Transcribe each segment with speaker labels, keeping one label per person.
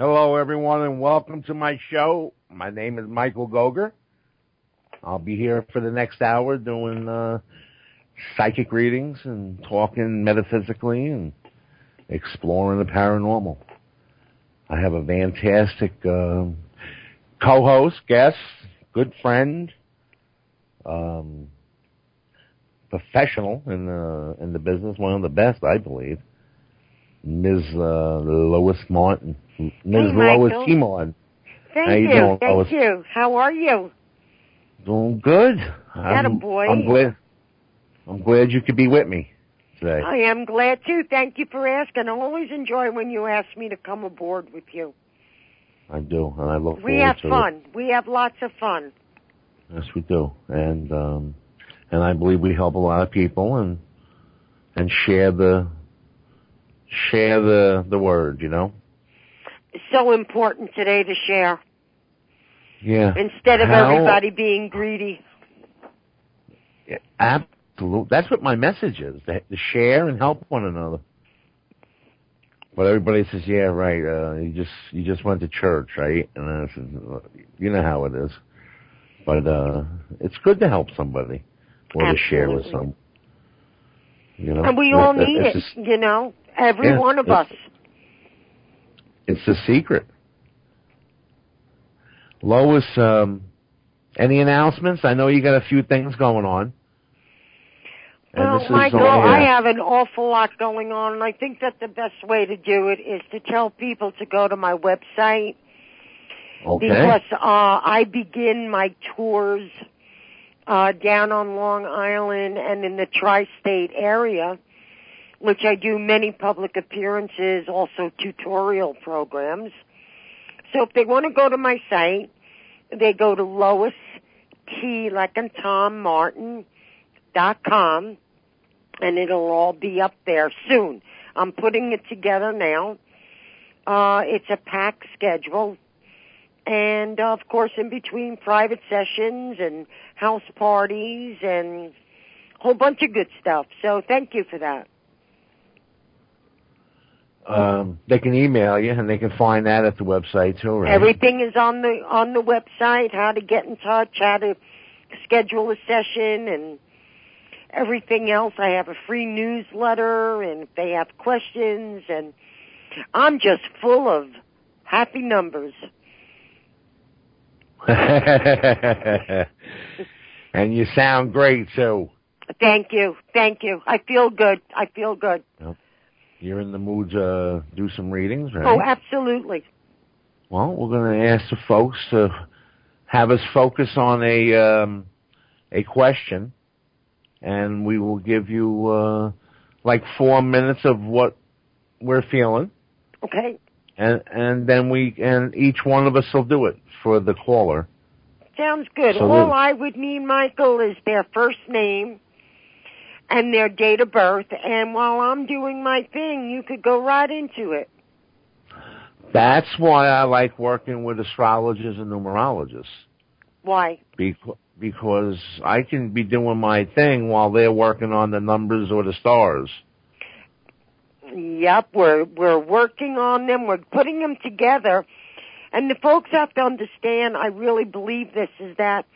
Speaker 1: Hello, everyone, and welcome to my show. My name is Michael Gogger. I'll be here for the next hour doing uh, psychic readings and talking metaphysically and exploring the paranormal. I have a fantastic uh, co-host, guest, good friend, um, professional in the in the business, one of the best, I believe. Ms. Uh, Lois Martin, Ms.
Speaker 2: Hey,
Speaker 1: Lois. Timon.
Speaker 2: Thank
Speaker 1: How you
Speaker 2: you.
Speaker 1: doing,
Speaker 2: Thank
Speaker 1: Lois?
Speaker 2: you. How are you?
Speaker 1: Doing good. I'm,
Speaker 2: Attaboy.
Speaker 1: I'm glad. I'm glad you could be with me today.
Speaker 2: I am glad too. Thank you for asking. I always enjoy when you ask me to come aboard with you.
Speaker 1: I do, and I look
Speaker 2: We have
Speaker 1: to it.
Speaker 2: fun. We have lots of fun.
Speaker 1: Yes, we do, and um, and I believe we help a lot of people and and share the share the the word. You know.
Speaker 2: So important today to share
Speaker 1: Yeah.
Speaker 2: instead of
Speaker 1: How-
Speaker 2: everybody being greedy.
Speaker 1: Yeah, Absolutely. That's what my message is: to, to share and help one another. But everybody says, "Yeah, right. Uh, you just you just went to church, right?" And I said, "You know how it is." But uh, it's good to help somebody or to share with
Speaker 2: Absolutely.
Speaker 1: some. You know,
Speaker 2: And we all
Speaker 1: That-
Speaker 2: need it,
Speaker 1: just-
Speaker 2: you know, every
Speaker 1: Yeah,
Speaker 2: one of us.
Speaker 1: It's- the secret. Lois, um, any announcements? I know you got a few things going on.
Speaker 2: Well, Michael,
Speaker 1: all-
Speaker 2: I have an awful lot going on, and I think that the best way to do it is to tell people to go to my website
Speaker 1: Okay.
Speaker 2: because uh, I begin my tours uh, down on Long Island and in the tri-state area, which I do many public appearances, also tutorial programs. So if they want to go to my site, they go to Lois T. like in Tom Martin dot com, and it'll all be up there soon. I'm putting it together now. Uh, it's a packed schedule. And uh, of course, in between private sessions and house parties and a whole bunch of good stuff. So thank you for that.
Speaker 1: Um, they can email you, and they can find that at the website too, right?
Speaker 2: Everything is on the on the website. How to get in touch, how to schedule a session, and everything else. I have a free newsletter, and if they have questions, and I'm just full of happy numbers.
Speaker 1: and you sound great too.
Speaker 2: Thank you, thank you. I feel good. I feel good.
Speaker 1: You're in the mood to do some readings, right?
Speaker 2: Oh, absolutely.
Speaker 1: Well, we're going to ask the folks to have us focus on a um, a question, and we will give you uh, like four minutes of what we're feeling,
Speaker 2: Okay.
Speaker 1: and and then we and each one of us will do it for the caller.
Speaker 2: Sounds good.
Speaker 1: So
Speaker 2: All I would need, Michael, is their first name and their date of birth. And while I'm doing my thing, you could go right into it.
Speaker 1: That's why I like working with astrologers and numerologists
Speaker 2: Why?
Speaker 1: because because I can be doing my thing while they're working on the numbers or the stars.
Speaker 2: Yep, we're we're working on them. We're putting them together. And the folks have to understand, I really believe this, is that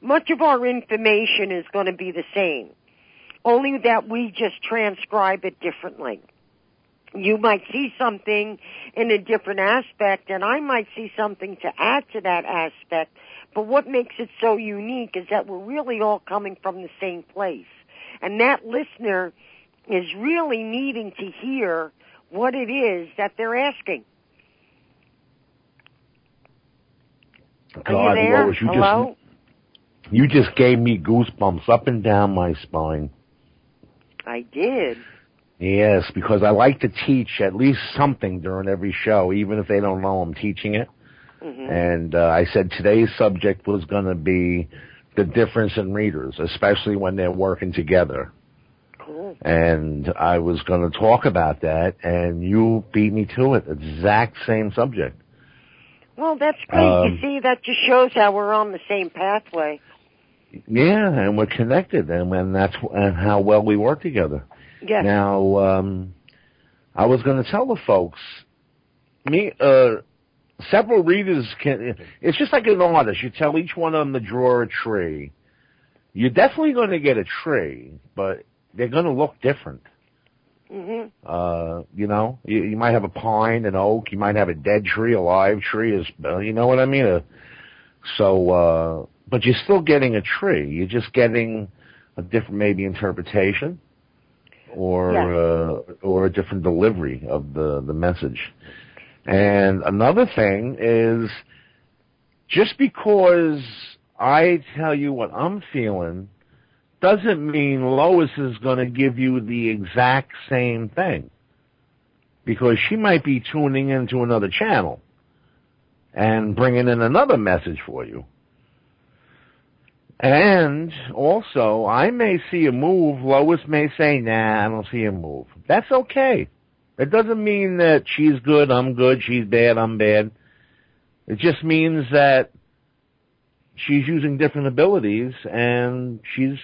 Speaker 2: much of our information is going to be the same. Only that we just transcribe it differently. You might see something in a different aspect and I might see something to add to that aspect. But what makes it so unique is that we're really all coming from the same place. And that listener is really needing to hear what it is that they're asking. Are you there? Hello?
Speaker 1: just you just gave me goosebumps up and down my spine.
Speaker 2: I did.
Speaker 1: Yes, because I like to teach at least something during every show, even if they don't know I'm teaching it.
Speaker 2: hmm
Speaker 1: And uh, I said today's subject was going to be the difference in readers, especially when they're working together.
Speaker 2: Cool.
Speaker 1: And I was going to talk about that, and you beat me to it. Exact same subject.
Speaker 2: Well, that's great.
Speaker 1: Um,
Speaker 2: you see, that just shows how we're on the same pathway.
Speaker 1: Yeah, and we're connected, and, and that's and how well we work together.
Speaker 2: Yes.
Speaker 1: Now, um, I was going to tell the folks me, uh, several readers can. It's just like an artist. You tell each one of them to draw a tree. You're definitely going to get a tree, but they're going to look different.
Speaker 2: Mhm.
Speaker 1: Uh, you know, you, you might have a pine, an oak, you might have a dead tree, a live tree, is you know what I mean? Uh, so, uh, but you're still getting a tree. You're just getting a different maybe interpretation, or uh, or a different delivery of the the message. And another thing is, just because I tell you what I'm feeling doesn't mean Lois is going to give you the exact same thing. Because she might be tuning into another channel and bringing in another message for you. And also, I may see a move, Lois may say, nah, I don't see a move. That's okay. It doesn't mean that she's good, I'm good, she's bad, I'm bad. It just means that she's using different abilities and she's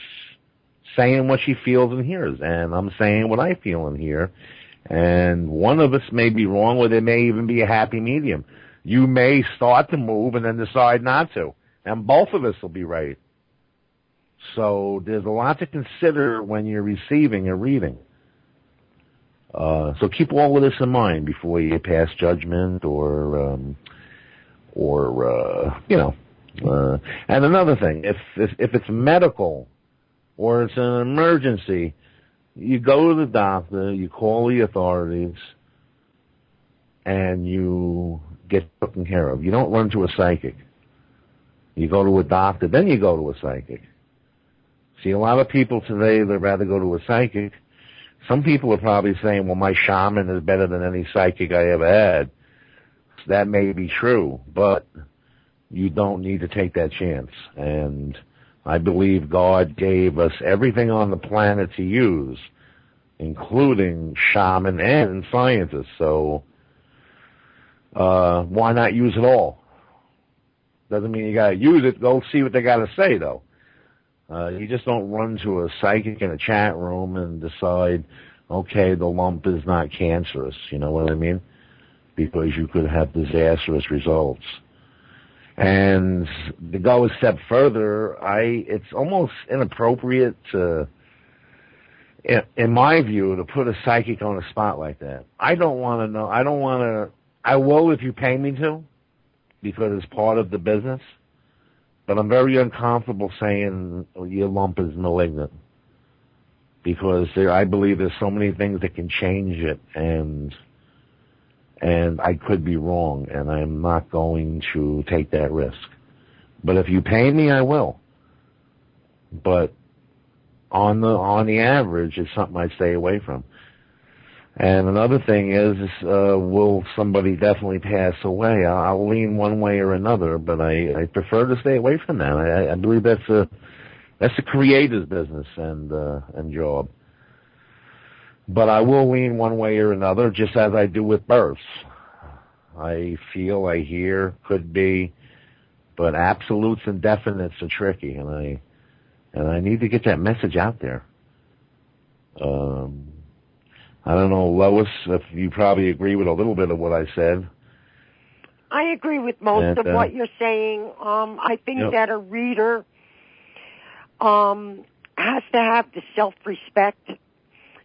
Speaker 1: saying what she feels and hears and I'm saying what I feel and hear and one of us may be wrong or there may even be a happy medium. You may start to move and then decide not to and both of us will be right. So there's a lot to consider when you're receiving a reading. Uh, so keep all of this in mind before you pass judgment or, um, or, uh, you know, uh, and another thing, if, if, if it's medical or it's an emergency, you go to the doctor, you call the authorities, and you get taken care of. You don't run to a psychic. You go to a doctor, then you go to a psychic. See, a lot of people today, they'd rather go to a psychic. Some people are probably saying, well, my shaman is better than any psychic I ever had. That may be true, but you don't need to take that chance. And I believe God gave us everything on the planet to use, including shaman and scientists. So, uh, why not use it all? Doesn't mean you gotta use it. Go see what they gotta say though. Uh, you just don't run to a psychic in a chat room and decide, okay, the lump is not cancerous. You know what I mean? Because you could have disastrous results. And to go a step further, I it's almost inappropriate to, in, in my view, to put a psychic on a spot like that. I don't want to know. I don't want to. I will if you pay me to, because it's part of the business. But I'm very uncomfortable saying oh, your lump is malignant because there, I believe there's so many things that can change it, and and I could be wrong, and I'm not going to take that risk. But if you pay me, I will. But on the on the average, it's something I stay away from. And another thing is, uh, will somebody definitely pass away? I'll, lean one way or another, but I, I prefer to stay away from that. I, I believe that's a that's a creator's business and uh, and job. But I will lean one way or another, just as I do with births. I feel, I hear, could be, but absolutes and definites are tricky, and I and I need to get that message out there. Um, I don't know, Lois, if you probably agree with a little bit of what I said.
Speaker 2: I agree with most
Speaker 1: And,
Speaker 2: of
Speaker 1: uh,
Speaker 2: what you're saying. Um, I think
Speaker 1: Yep.
Speaker 2: that a reader um, has to have the self-respect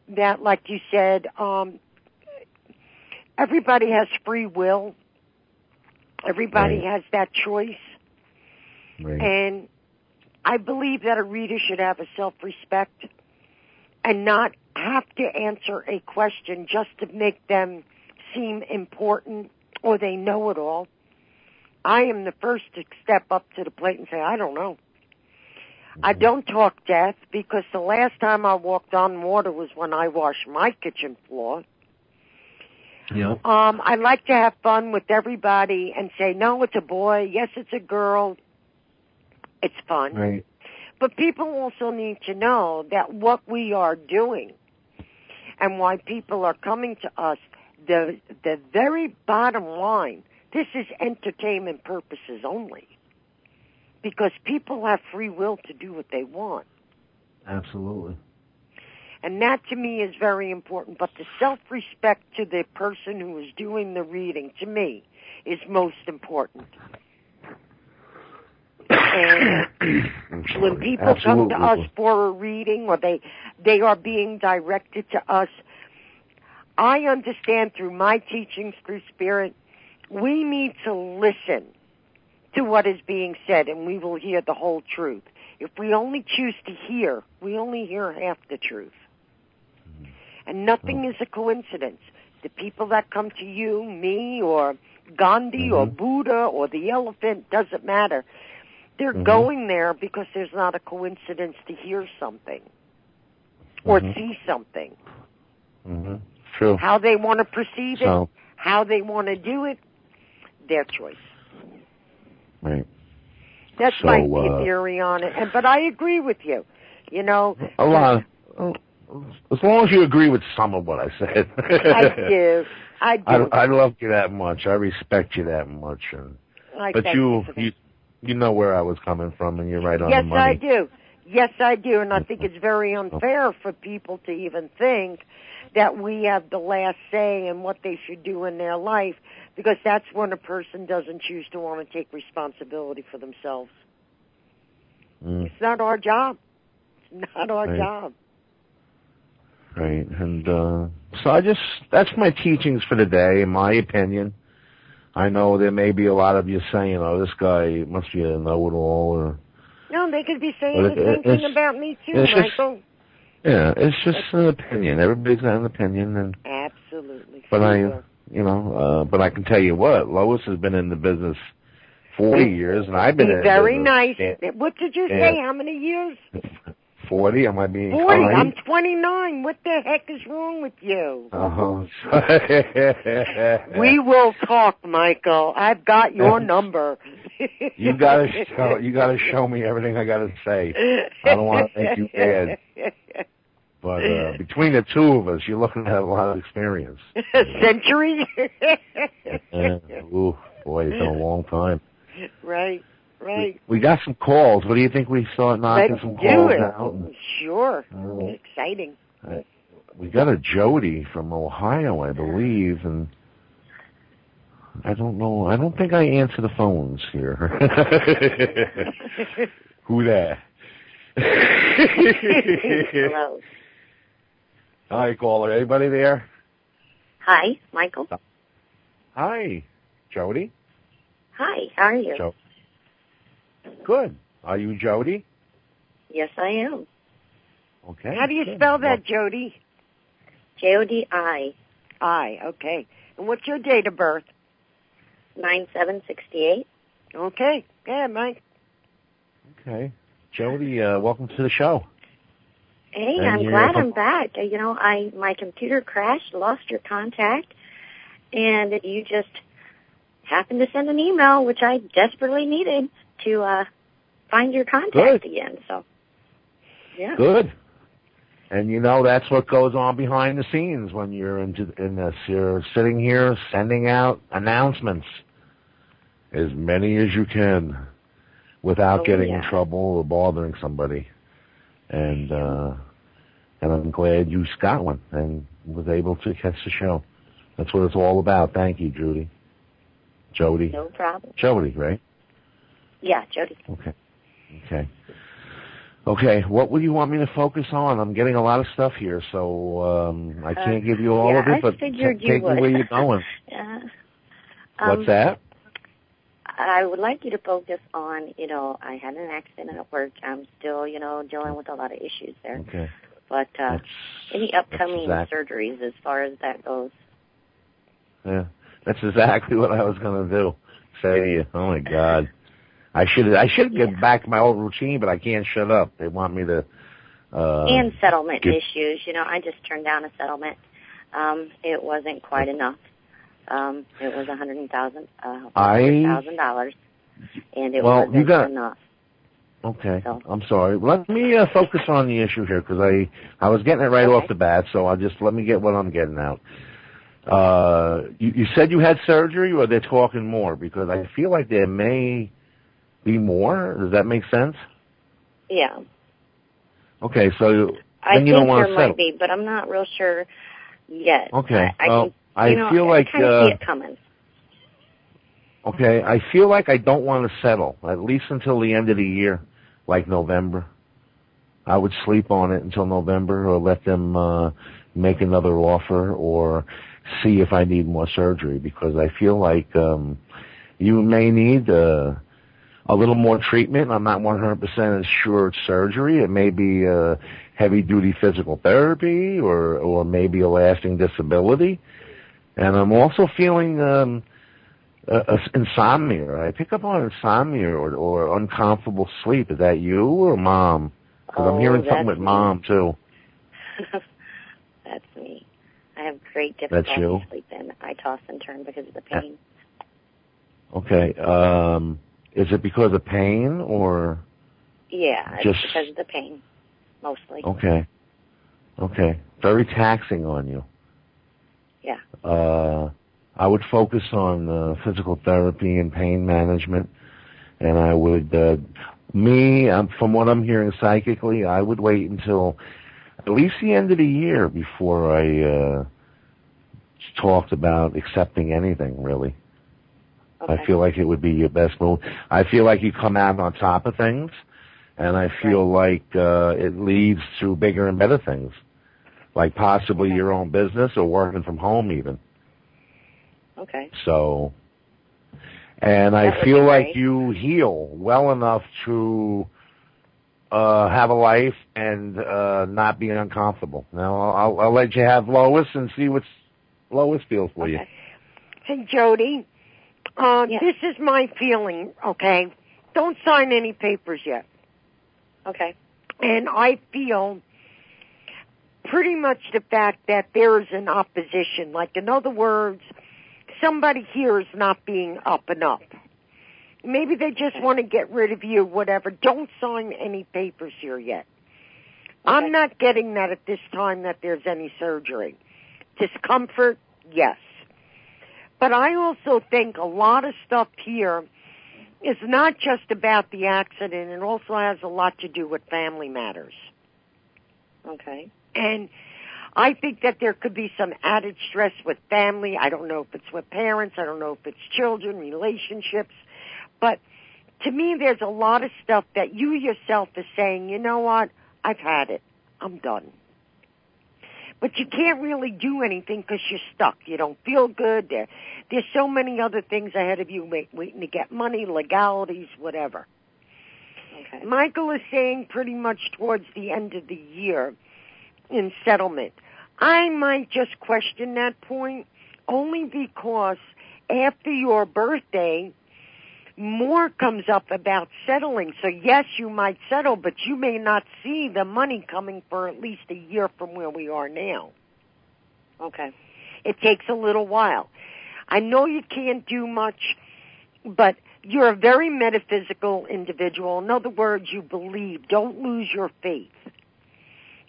Speaker 2: that, like you said, um, everybody has free will. Everybody
Speaker 1: Right.
Speaker 2: has that choice.
Speaker 1: Right.
Speaker 2: And I believe that a reader should have a self-respect and not have to answer a question just to make them seem important or they know it all. I am the first to step up to the plate and say, I don't know. I don't talk death because the last time I walked on water was when I washed my kitchen floor.
Speaker 1: Yeah.
Speaker 2: Um, I like to have fun with everybody and say, no, it's a boy. Yes, it's a girl. It's fun.
Speaker 1: Right.
Speaker 2: But people also need to know that what we are doing and why people are coming to us, the, the very bottom line, this is entertainment purposes only. Because people have free will to do what they want.
Speaker 1: Absolutely.
Speaker 2: And that to me is very important. But the self-respect to the person who is doing the reading, to me, is most important. When people come to us for a reading or they they are being directed to us, I understand through my teachings through spirit, we need to listen to what is being said and we will hear the whole truth. If we only choose to hear, we only hear half the truth. And nothing is a coincidence. The people that come to you, me, or Gandhi,
Speaker 1: mm-hmm.
Speaker 2: or Buddha, or the elephant, doesn't matter. They're
Speaker 1: mm-hmm.
Speaker 2: going there because there's not a coincidence to hear something or
Speaker 1: mm-hmm.
Speaker 2: see something.
Speaker 1: Mm-hmm. True.
Speaker 2: How they want to perceive
Speaker 1: so,
Speaker 2: it, how they want to do it, their choice.
Speaker 1: Right.
Speaker 2: That's
Speaker 1: so,
Speaker 2: my
Speaker 1: uh,
Speaker 2: theory on it. And but I agree with you. You know,
Speaker 1: a lot. As long as you agree with some of what I said.
Speaker 2: I do. I do.
Speaker 1: I, I love you that much. I respect you that much. And,
Speaker 2: I
Speaker 1: but you,
Speaker 2: you,
Speaker 1: you, know where I was coming from, and you're right on that.
Speaker 2: yes,
Speaker 1: the money.
Speaker 2: I do. Yes, I do, and I think it's very unfair for people to even think that we have the last say in what they should do in their life, because that's when a person doesn't choose to want to take responsibility for themselves.
Speaker 1: Mm.
Speaker 2: It's not our job. It's not our
Speaker 1: Right.
Speaker 2: job.
Speaker 1: Right. And uh so I just that's my teachings for the day, in my opinion. I know there may be a lot of you saying, "Oh, this guy must be a know-it-all," or
Speaker 2: No, they could be saying the same thing about me too,
Speaker 1: it's just-
Speaker 2: Michael.
Speaker 1: yeah, it's just an opinion. Everybody's got an opinion, and
Speaker 2: Absolutely.
Speaker 1: but I, you know, uh but I can tell you what, Lois has been in the business forty years, and I've been in the
Speaker 2: very nice. What did you say? How many years?
Speaker 1: Forty? Am I being
Speaker 2: 40.
Speaker 1: kind?
Speaker 2: I'm 29. What the heck is wrong with you?
Speaker 1: Oh.
Speaker 2: We will talk, Michael. I've got your number.
Speaker 1: you gotta show you gotta show me everything I gotta say. I don't want to make you mad. But uh, between the two of us, you're looking at a lot of experience.
Speaker 2: A century?
Speaker 1: Uh, ooh, boy, it's been a long time.
Speaker 2: right, right.
Speaker 1: We got some calls. What do you think we saw knocking
Speaker 2: Let's
Speaker 1: some calls
Speaker 2: it.
Speaker 1: out?
Speaker 2: Sure. It's exciting.
Speaker 1: we got a Jody from Ohio, I believe, and I don't know. I don't think I answer the phones here. Who that?
Speaker 3: Hello.
Speaker 1: Hi, caller. Anybody there?
Speaker 3: Hi, Michael.
Speaker 1: Hi, Jody.
Speaker 3: Hi, how are you?
Speaker 1: Jo- Good. Are you Jody?
Speaker 3: Yes, I am.
Speaker 1: Okay.
Speaker 2: How do you
Speaker 1: good.
Speaker 2: spell that, Jody?
Speaker 3: J O D I
Speaker 2: I. Okay. And what's your date of birth?
Speaker 3: nine seven sixty eight.
Speaker 2: Okay. Yeah, Mike.
Speaker 1: Okay. Jody, uh, welcome to the show.
Speaker 3: Hey,
Speaker 1: And
Speaker 3: I'm glad I'm back. Uh, You know, I my computer crashed, lost your contact, and you just happened to send an email, which I desperately needed to uh find your contact again. So, yeah.
Speaker 1: Good. And you know that's what goes on behind the scenes when you're into in this. You're sitting here sending out announcements, as many as you can, without
Speaker 3: Oh,
Speaker 1: getting in trouble or bothering somebody. And uh and I'm glad you got one and was able to catch the show. That's what it's all about. Thank you, Judy. Jody.
Speaker 3: No problem.
Speaker 1: Jody, right?
Speaker 3: Yeah, Jody.
Speaker 1: Okay. Okay. Okay, what would you want me to focus on? I'm getting a lot of stuff here, so um I can't give you all
Speaker 3: Uh, yeah,
Speaker 1: of it,
Speaker 3: I
Speaker 1: but t- take me
Speaker 3: would.
Speaker 1: where you're going.
Speaker 3: Yeah.
Speaker 1: What's
Speaker 3: Um,
Speaker 1: that?
Speaker 3: I would like you to focus on, you know, I had an accident at work. I'm still, you know, dealing with a lot of issues there.
Speaker 1: Okay.
Speaker 3: But uh
Speaker 1: That's
Speaker 3: any upcoming surgeries as far as that goes?
Speaker 1: yeah. That's exactly what I was gonna do. Say to you, oh my God. I should I should get
Speaker 3: Yeah.
Speaker 1: back to my old routine, but I can't shut up. They want me to uh
Speaker 3: and settlement
Speaker 1: get-
Speaker 3: issues. You know, I just turned down a settlement. Um, it wasn't quite enough. Um, it was a hundred thousand, uh,
Speaker 1: I-
Speaker 3: thousand dollars, and it
Speaker 1: Well,
Speaker 3: wasn't
Speaker 1: you got-
Speaker 3: enough.
Speaker 1: Okay,
Speaker 3: So-
Speaker 1: I'm sorry. Let me uh, focus on the issue here because I I was getting it right
Speaker 3: Okay.
Speaker 1: off the bat, so I'll just let me get what I'm getting out. Uh, you, you said you had surgery, or they're talking more because I feel like there may be more. Does that make sense?
Speaker 3: Yeah.
Speaker 1: Okay, so
Speaker 3: I
Speaker 1: you
Speaker 3: think
Speaker 1: don't want
Speaker 3: there
Speaker 1: to settle.
Speaker 3: might be, but I'm not real sure yet.
Speaker 1: Okay.
Speaker 3: I, I
Speaker 1: well,
Speaker 3: can,
Speaker 1: I
Speaker 3: know,
Speaker 1: feel like
Speaker 3: I kind of
Speaker 1: uh,
Speaker 3: see it coming.
Speaker 1: okay. I feel like I don't want to settle at least until the end of the year, like November. I would sleep on it until November, or let them uh, make another offer, or see if I need more surgery because I feel like um, you may need uh, a little more treatment. I'm not 100% sure it's surgery. It may be uh, heavy duty physical therapy or or maybe a lasting disability. And I'm also feeling um, uh, uh, insomnia. I pick up on insomnia or, or uncomfortable sleep. Is that you or mom? Because
Speaker 3: oh,
Speaker 1: I'm hearing something with
Speaker 3: me.
Speaker 1: mom too.
Speaker 3: that's me. I have great difficulty sleeping. I toss and turn because of the pain.
Speaker 1: Okay. Um, is it because of pain or?
Speaker 3: Yeah, it's
Speaker 1: Just-
Speaker 3: because of the pain, mostly.
Speaker 1: Okay. Okay. Very taxing on you.
Speaker 3: Yeah.
Speaker 1: Uh, I would focus on uh, physical therapy and pain management, and I would, uh, me, um, from what I'm hearing psychically, I would wait until at least the end of the year before I uh, talked about accepting anything. Really,
Speaker 3: Okay.
Speaker 1: I feel like it would be your best move. I feel like you come out on top of things, and I feel like uh, it leads to bigger and better things, like possibly
Speaker 3: Okay.
Speaker 1: your own business or working from home even.
Speaker 3: Okay.
Speaker 1: So, and
Speaker 3: That
Speaker 1: I feel like you heal well enough to uh have a life and uh not be uncomfortable. Now I'll, I'll let you have Lois and see what Lois feels for you.
Speaker 3: Okay.
Speaker 2: Hey, Jody. Uh,
Speaker 3: Yeah.
Speaker 2: This is my feeling, okay? Don't sign any papers yet.
Speaker 3: Okay.
Speaker 2: And I feel pretty much the fact that there is an opposition. Like, in other words, somebody here is not being up and up. Maybe they just want to get rid of you, whatever. Don't sign any papers here yet. I'm not getting that at this time that there's any surgery. Discomfort, yes. But I also think a lot of stuff here is not just about the accident. It also has a lot to do with family matters.
Speaker 3: Okay.
Speaker 2: And I think that there could be some added stress with family. I don't know if it's with parents. I don't know if it's children, relationships. But to me, there's a lot of stuff that you yourself is saying, you know what? I've had it. I'm done. But you can't really do anything because you're stuck. You don't feel good. There, there's so many other things ahead of you waiting to get money, legalities, whatever.
Speaker 3: Okay.
Speaker 2: Michael is saying pretty much towards the end of the year in settlement. I might just question that point only because after your birthday, more comes up about settling. So yes, you might settle, but you may not see the money coming for at least a year from where we are now.
Speaker 3: Okay.
Speaker 2: It takes a little while. I know you can't do much, but you're a very metaphysical individual. In other words, you believe. Don't lose your faith.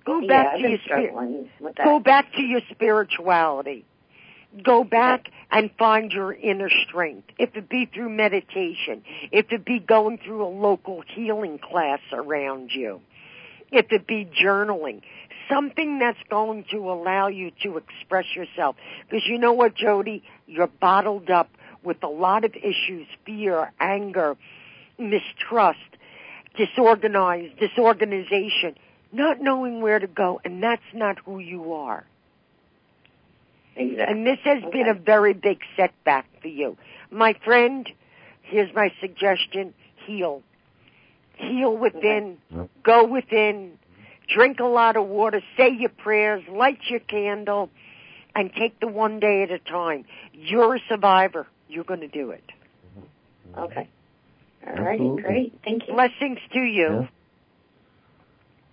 Speaker 2: Go
Speaker 3: yeah,
Speaker 2: back
Speaker 3: I've
Speaker 2: to your
Speaker 3: that.
Speaker 2: Go back to your spirituality. Go back and find your inner strength. If it be through meditation, if it be going through a local healing class around you, if it be journaling, something that's going to allow you to express yourself. Because you know what, Jody? You're bottled up with a lot of issues, fear, anger, mistrust, disorganized, disorganization, not knowing where to go, and that's not who you are.
Speaker 3: Exactly.
Speaker 2: And this has been a very big setback for you. My friend, here's my suggestion, heal. Heal within,
Speaker 1: Okay.
Speaker 2: go within, drink a lot of water, say your prayers, light your candle, and take the one day at a time. You're a survivor. You're going to do it. Mm-hmm.
Speaker 3: Okay. All righty. Great. Thank you.
Speaker 2: Blessings to you.
Speaker 1: Yeah.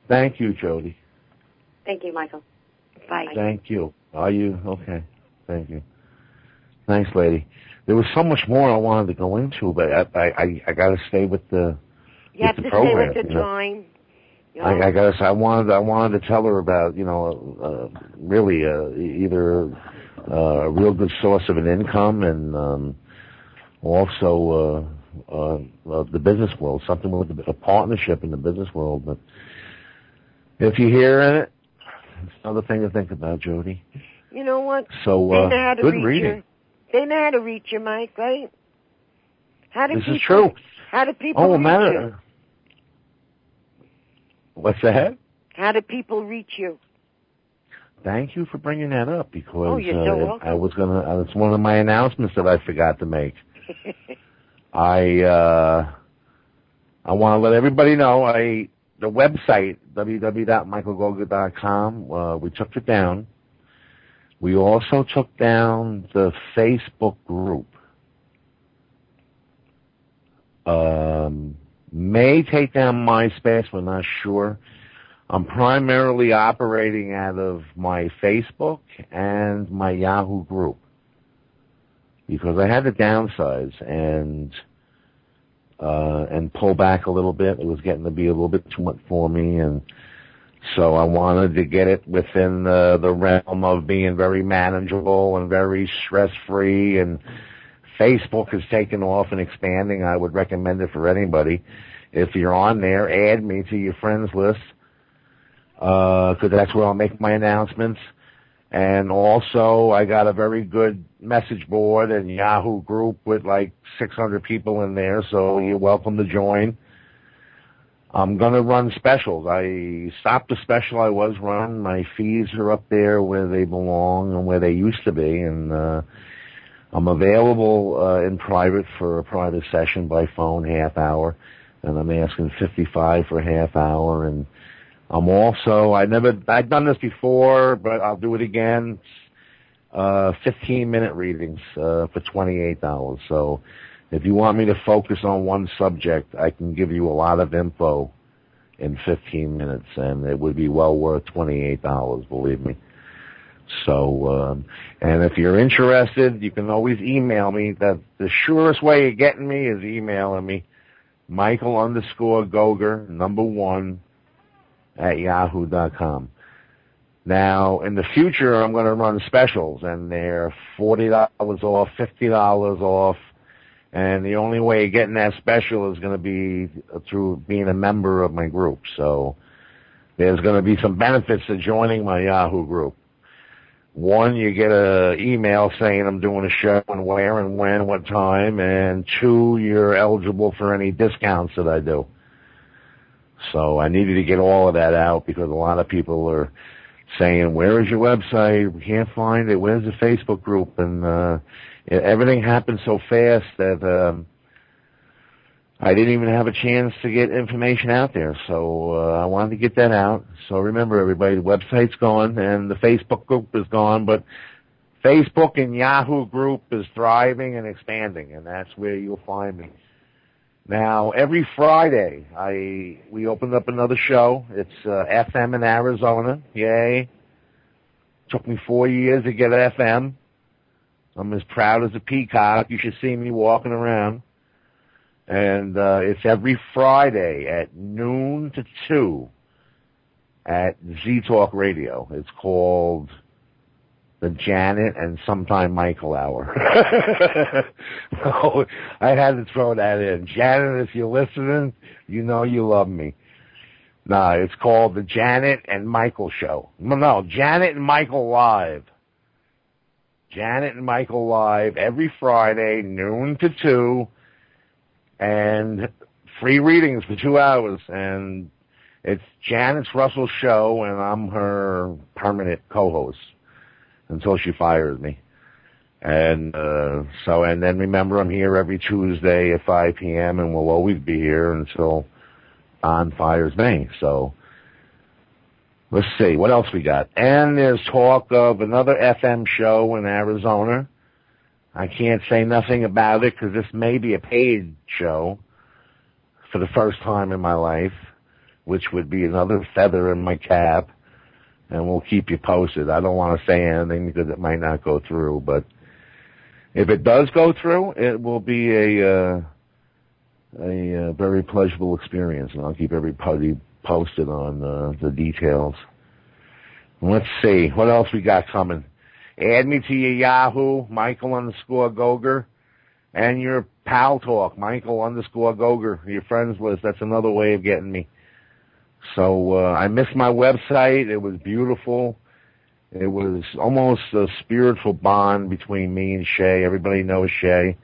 Speaker 1: Thank you, Jody.
Speaker 3: Thank you, Michael.
Speaker 2: Bye.
Speaker 1: Thank you. Are you okay? Thank you. Thanks, lady. There was so much more I wanted to go into, but I I I, got to stay with the.
Speaker 2: You have
Speaker 1: the
Speaker 2: to
Speaker 1: program,
Speaker 2: stay with the
Speaker 1: you know.
Speaker 2: time. You know.
Speaker 1: I, I guess I wanted I wanted to tell her about you know uh, really uh, either uh, a real good source of an income and um, also uh, uh, uh, the business world, something with a partnership in the business world. But If you hear it, another thing to think about, Jody.
Speaker 2: You know what?
Speaker 1: So,
Speaker 2: they
Speaker 1: uh,
Speaker 2: know how to
Speaker 1: good
Speaker 2: reach
Speaker 1: reading.
Speaker 2: you. They know how to reach you, Mike, right? How do
Speaker 1: This
Speaker 2: people,
Speaker 1: is true.
Speaker 2: How do people
Speaker 1: Oh,
Speaker 2: reach you?
Speaker 1: matter. What's that?
Speaker 2: How do people reach you?
Speaker 1: Thank you for bringing that up because
Speaker 2: Oh, you're so
Speaker 1: uh,
Speaker 2: welcome.
Speaker 1: I was gonna. Uh, it's one of my announcements that I forgot to make. I uh, I want to let everybody know. I the website www.michaelgogger.com. Uh, we took it down. We also took down the Facebook group. Um, may take down MySpace. We're not sure. I'm primarily operating out of my Facebook and my Yahoo group because I had to downsize and uh, and pull back a little bit. It was getting to be a little bit too much for me, and so I wanted to get it within the, the realm of being very manageable and very stress free. And Facebook has taken off and expanding. I would recommend it for anybody. If you're on there, add me to your friends list because that's where I'll make my announcements. And also, I got a very good message board and Yahoo group with like 600 people in there, so you're welcome to join. I'm gonna run specials. I stopped the special I was running. My fees are up there where they belong and where they used to be, and uh, I'm available uh, in private for a private session by phone, half hour, and I'm asking 55 for half hour, and I'm also I never I've done this before, but I'll do it again. Uh, 15 minute readings uh, for $28. So if you want me to focus on one subject, I can give you a lot of info in 15 minutes, and it would be well worth $28. Believe me. So, um, and if you're interested, you can always email me. That the surest way of getting me is emailing me, Michael underscore Gogger number one at yahoo.com. Now, in the future, I'm going to run specials, and they're forty dollars off, fifty dollars off, and the only way of getting that special is going to be through being a member of my group. So, there's going to be some benefits to joining my Yahoo group. One, you get a email saying I'm doing a show and where and when, what time, and two, you're eligible for any discounts that I do. So I needed to get all of that out because a lot of people are saying, "Where is your website? We can't find it. Where's the Facebook group?" And uh, everything happened so fast that um, I didn't even have a chance to get information out there. So uh, I wanted to get that out. So remember, everybody, the website's gone and the Facebook group is gone, but Facebook and Yahoo group is thriving and expanding, and that's where you'll find me. Now, every Friday, I we opened up another show. It's uh, FM in Arizona. Yay! Took me four years to get FM. I'm as proud as a peacock. You should see me walking around. And uh, it's every Friday at noon to two at Z Talk Radio. It's called the Janet and sometime Michael Hour. oh, I had to throw that in. Janet, if you're listening, you know you love me. No, it's called the Janet and Michael Show. No, no, Janet and Michael Live. Janet and Michael Live every Friday, noon to two, and free readings for two hours. And it's Janet's Russell show, and I'm her permanent co-host until she fires me. And uh so and then remember I'm here every Tuesday at 5 p.m. and we'll always be here until on fires me. So let's see what else we got. And there's talk of another FM show in Arizona. I can't say nothing about it because this may be a paid show for the first time in my life, which would be another feather in my cap and we'll keep you posted. I don't want to say anything because it might not go through, but if it does go through, it will be a uh, a uh, very pleasurable experience, and I'll keep everybody posted on uh, the details. Let's see what else we got coming. Add me to your Yahoo, Michael underscore Gogger, and your Paltalk, Michael underscore Gogger, your friends list. That's another way of getting me. So uh, I missed my website. It was beautiful. It was almost a spiritual bond between me and Shay. Everybody knows Shay.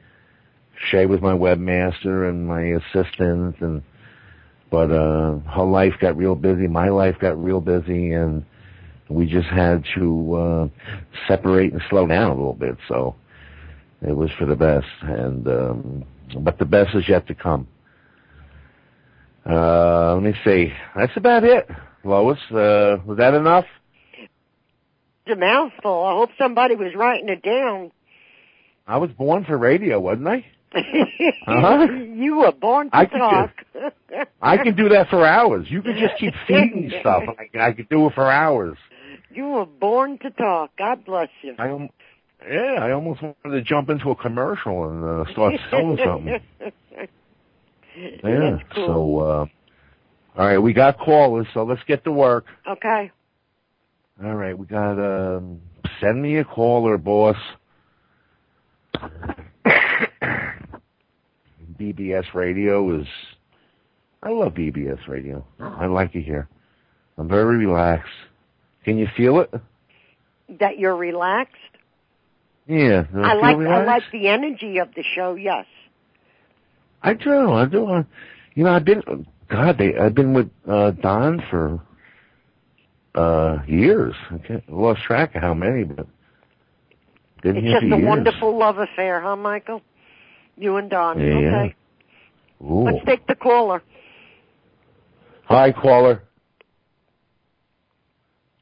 Speaker 1: Shay was my webmaster and my assistant, and but uh, her life got real busy. My life got real busy, and we just had to uh, separate and slow down a little bit. So it was for the best, and um, but the best is yet to come. Uh, let me see. That's about it, Lois. Uh, was that enough?
Speaker 2: It's a mouthful. I hope somebody was writing it down.
Speaker 1: I was born for radio, wasn't I? Uh-huh.
Speaker 2: you were born to
Speaker 1: I
Speaker 2: talk.
Speaker 1: I can do that for hours. You could just keep feeding me stuff. I, I could do it for hours.
Speaker 2: You were born to talk. God bless you.
Speaker 1: I am. Yeah, I almost wanted to jump into a commercial and uh, start selling something. Yeah.
Speaker 2: Cool.
Speaker 1: So, uh, all right, we got callers, so let's get to work.
Speaker 2: Okay.
Speaker 1: All right, we got um, send me a caller, boss. BBS Radio is. I love BBS Radio. I like it here. I'm very relaxed. Can you feel it?
Speaker 2: That you're relaxed.
Speaker 1: Yeah.
Speaker 2: I like I like the energy of the show. Yes.
Speaker 1: I do. I do. I, you know, I've been. God, they, I've been with uh, Don for uh years. I can't, lost track of how many, but been
Speaker 2: It's
Speaker 1: here
Speaker 2: just
Speaker 1: for
Speaker 2: a
Speaker 1: years.
Speaker 2: wonderful love affair, huh, Michael? You and Don.
Speaker 1: Yeah.
Speaker 2: Okay.
Speaker 1: Ooh.
Speaker 2: Let's take the caller.
Speaker 1: Hi, caller.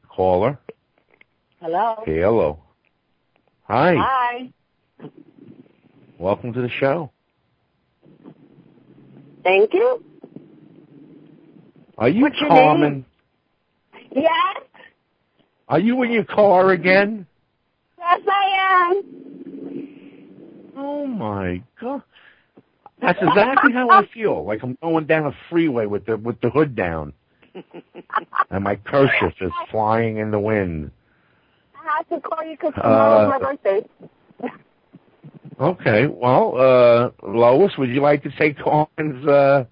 Speaker 1: Caller.
Speaker 4: Hello.
Speaker 1: Hey, hello. Hi.
Speaker 4: Hi.
Speaker 1: Welcome to the show.
Speaker 4: Thank you.
Speaker 1: Are you
Speaker 2: What's
Speaker 1: Carmen?
Speaker 4: Yes.
Speaker 1: Are you in your car again?
Speaker 4: Yes, I am.
Speaker 1: Oh my god. That's exactly how I feel. Like I'm going down a freeway with the with the hood down. and my kerchief is flying in the wind.
Speaker 4: I have to call you because tomorrow's
Speaker 1: Uh,
Speaker 4: my birthday.
Speaker 1: Okay. Well, uh Lois, would you like to take Carmen's uh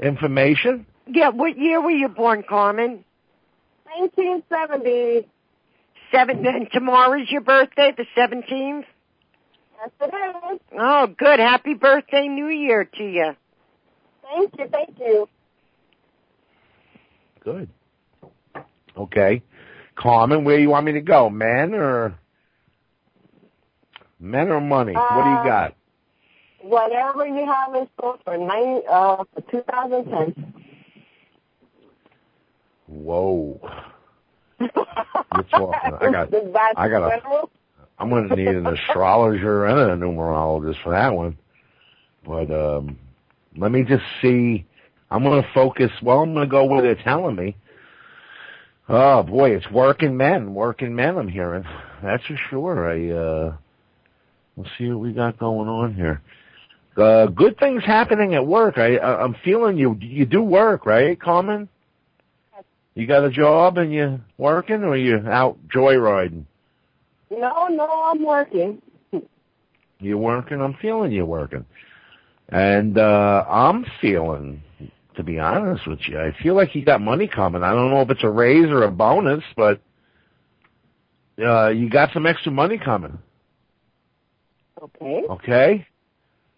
Speaker 1: information?
Speaker 2: Yeah. What year were you born, Carmen?
Speaker 4: 1970.
Speaker 2: Seven. And tomorrow's your birthday, the seventeenth.
Speaker 4: Yes, it is.
Speaker 2: Oh, good. Happy birthday, New Year to you.
Speaker 4: Thank you. Thank you.
Speaker 1: Good. Okay. Carmen, where you want me to go? Men or men or money? what do you
Speaker 4: Uh,
Speaker 1: got?
Speaker 4: Whatever you have in store for nine uh for 2010.
Speaker 1: Whoa. talking. I got- I got a-? I'm going to need an astrologer and a numerologist for that one. But um let me just see. I'm going to focus. Well, I'm going to go where they're telling me. Oh boy, it's working men, working men. I'm hearing. That's for sure. I uh let's see what we got going on here. Uh good things happening at work. I, I I'm feeling you. You do work, right, Carmen? You got a job and you working, or you out joyriding?
Speaker 4: No, no, I'm working.
Speaker 1: You're working. I'm feeling you working, and uh I'm feeling, to be honest with you, I feel like you got money coming. I don't know if it's a raise or a bonus, but uh you got some extra money coming.
Speaker 4: Okay.
Speaker 1: Okay,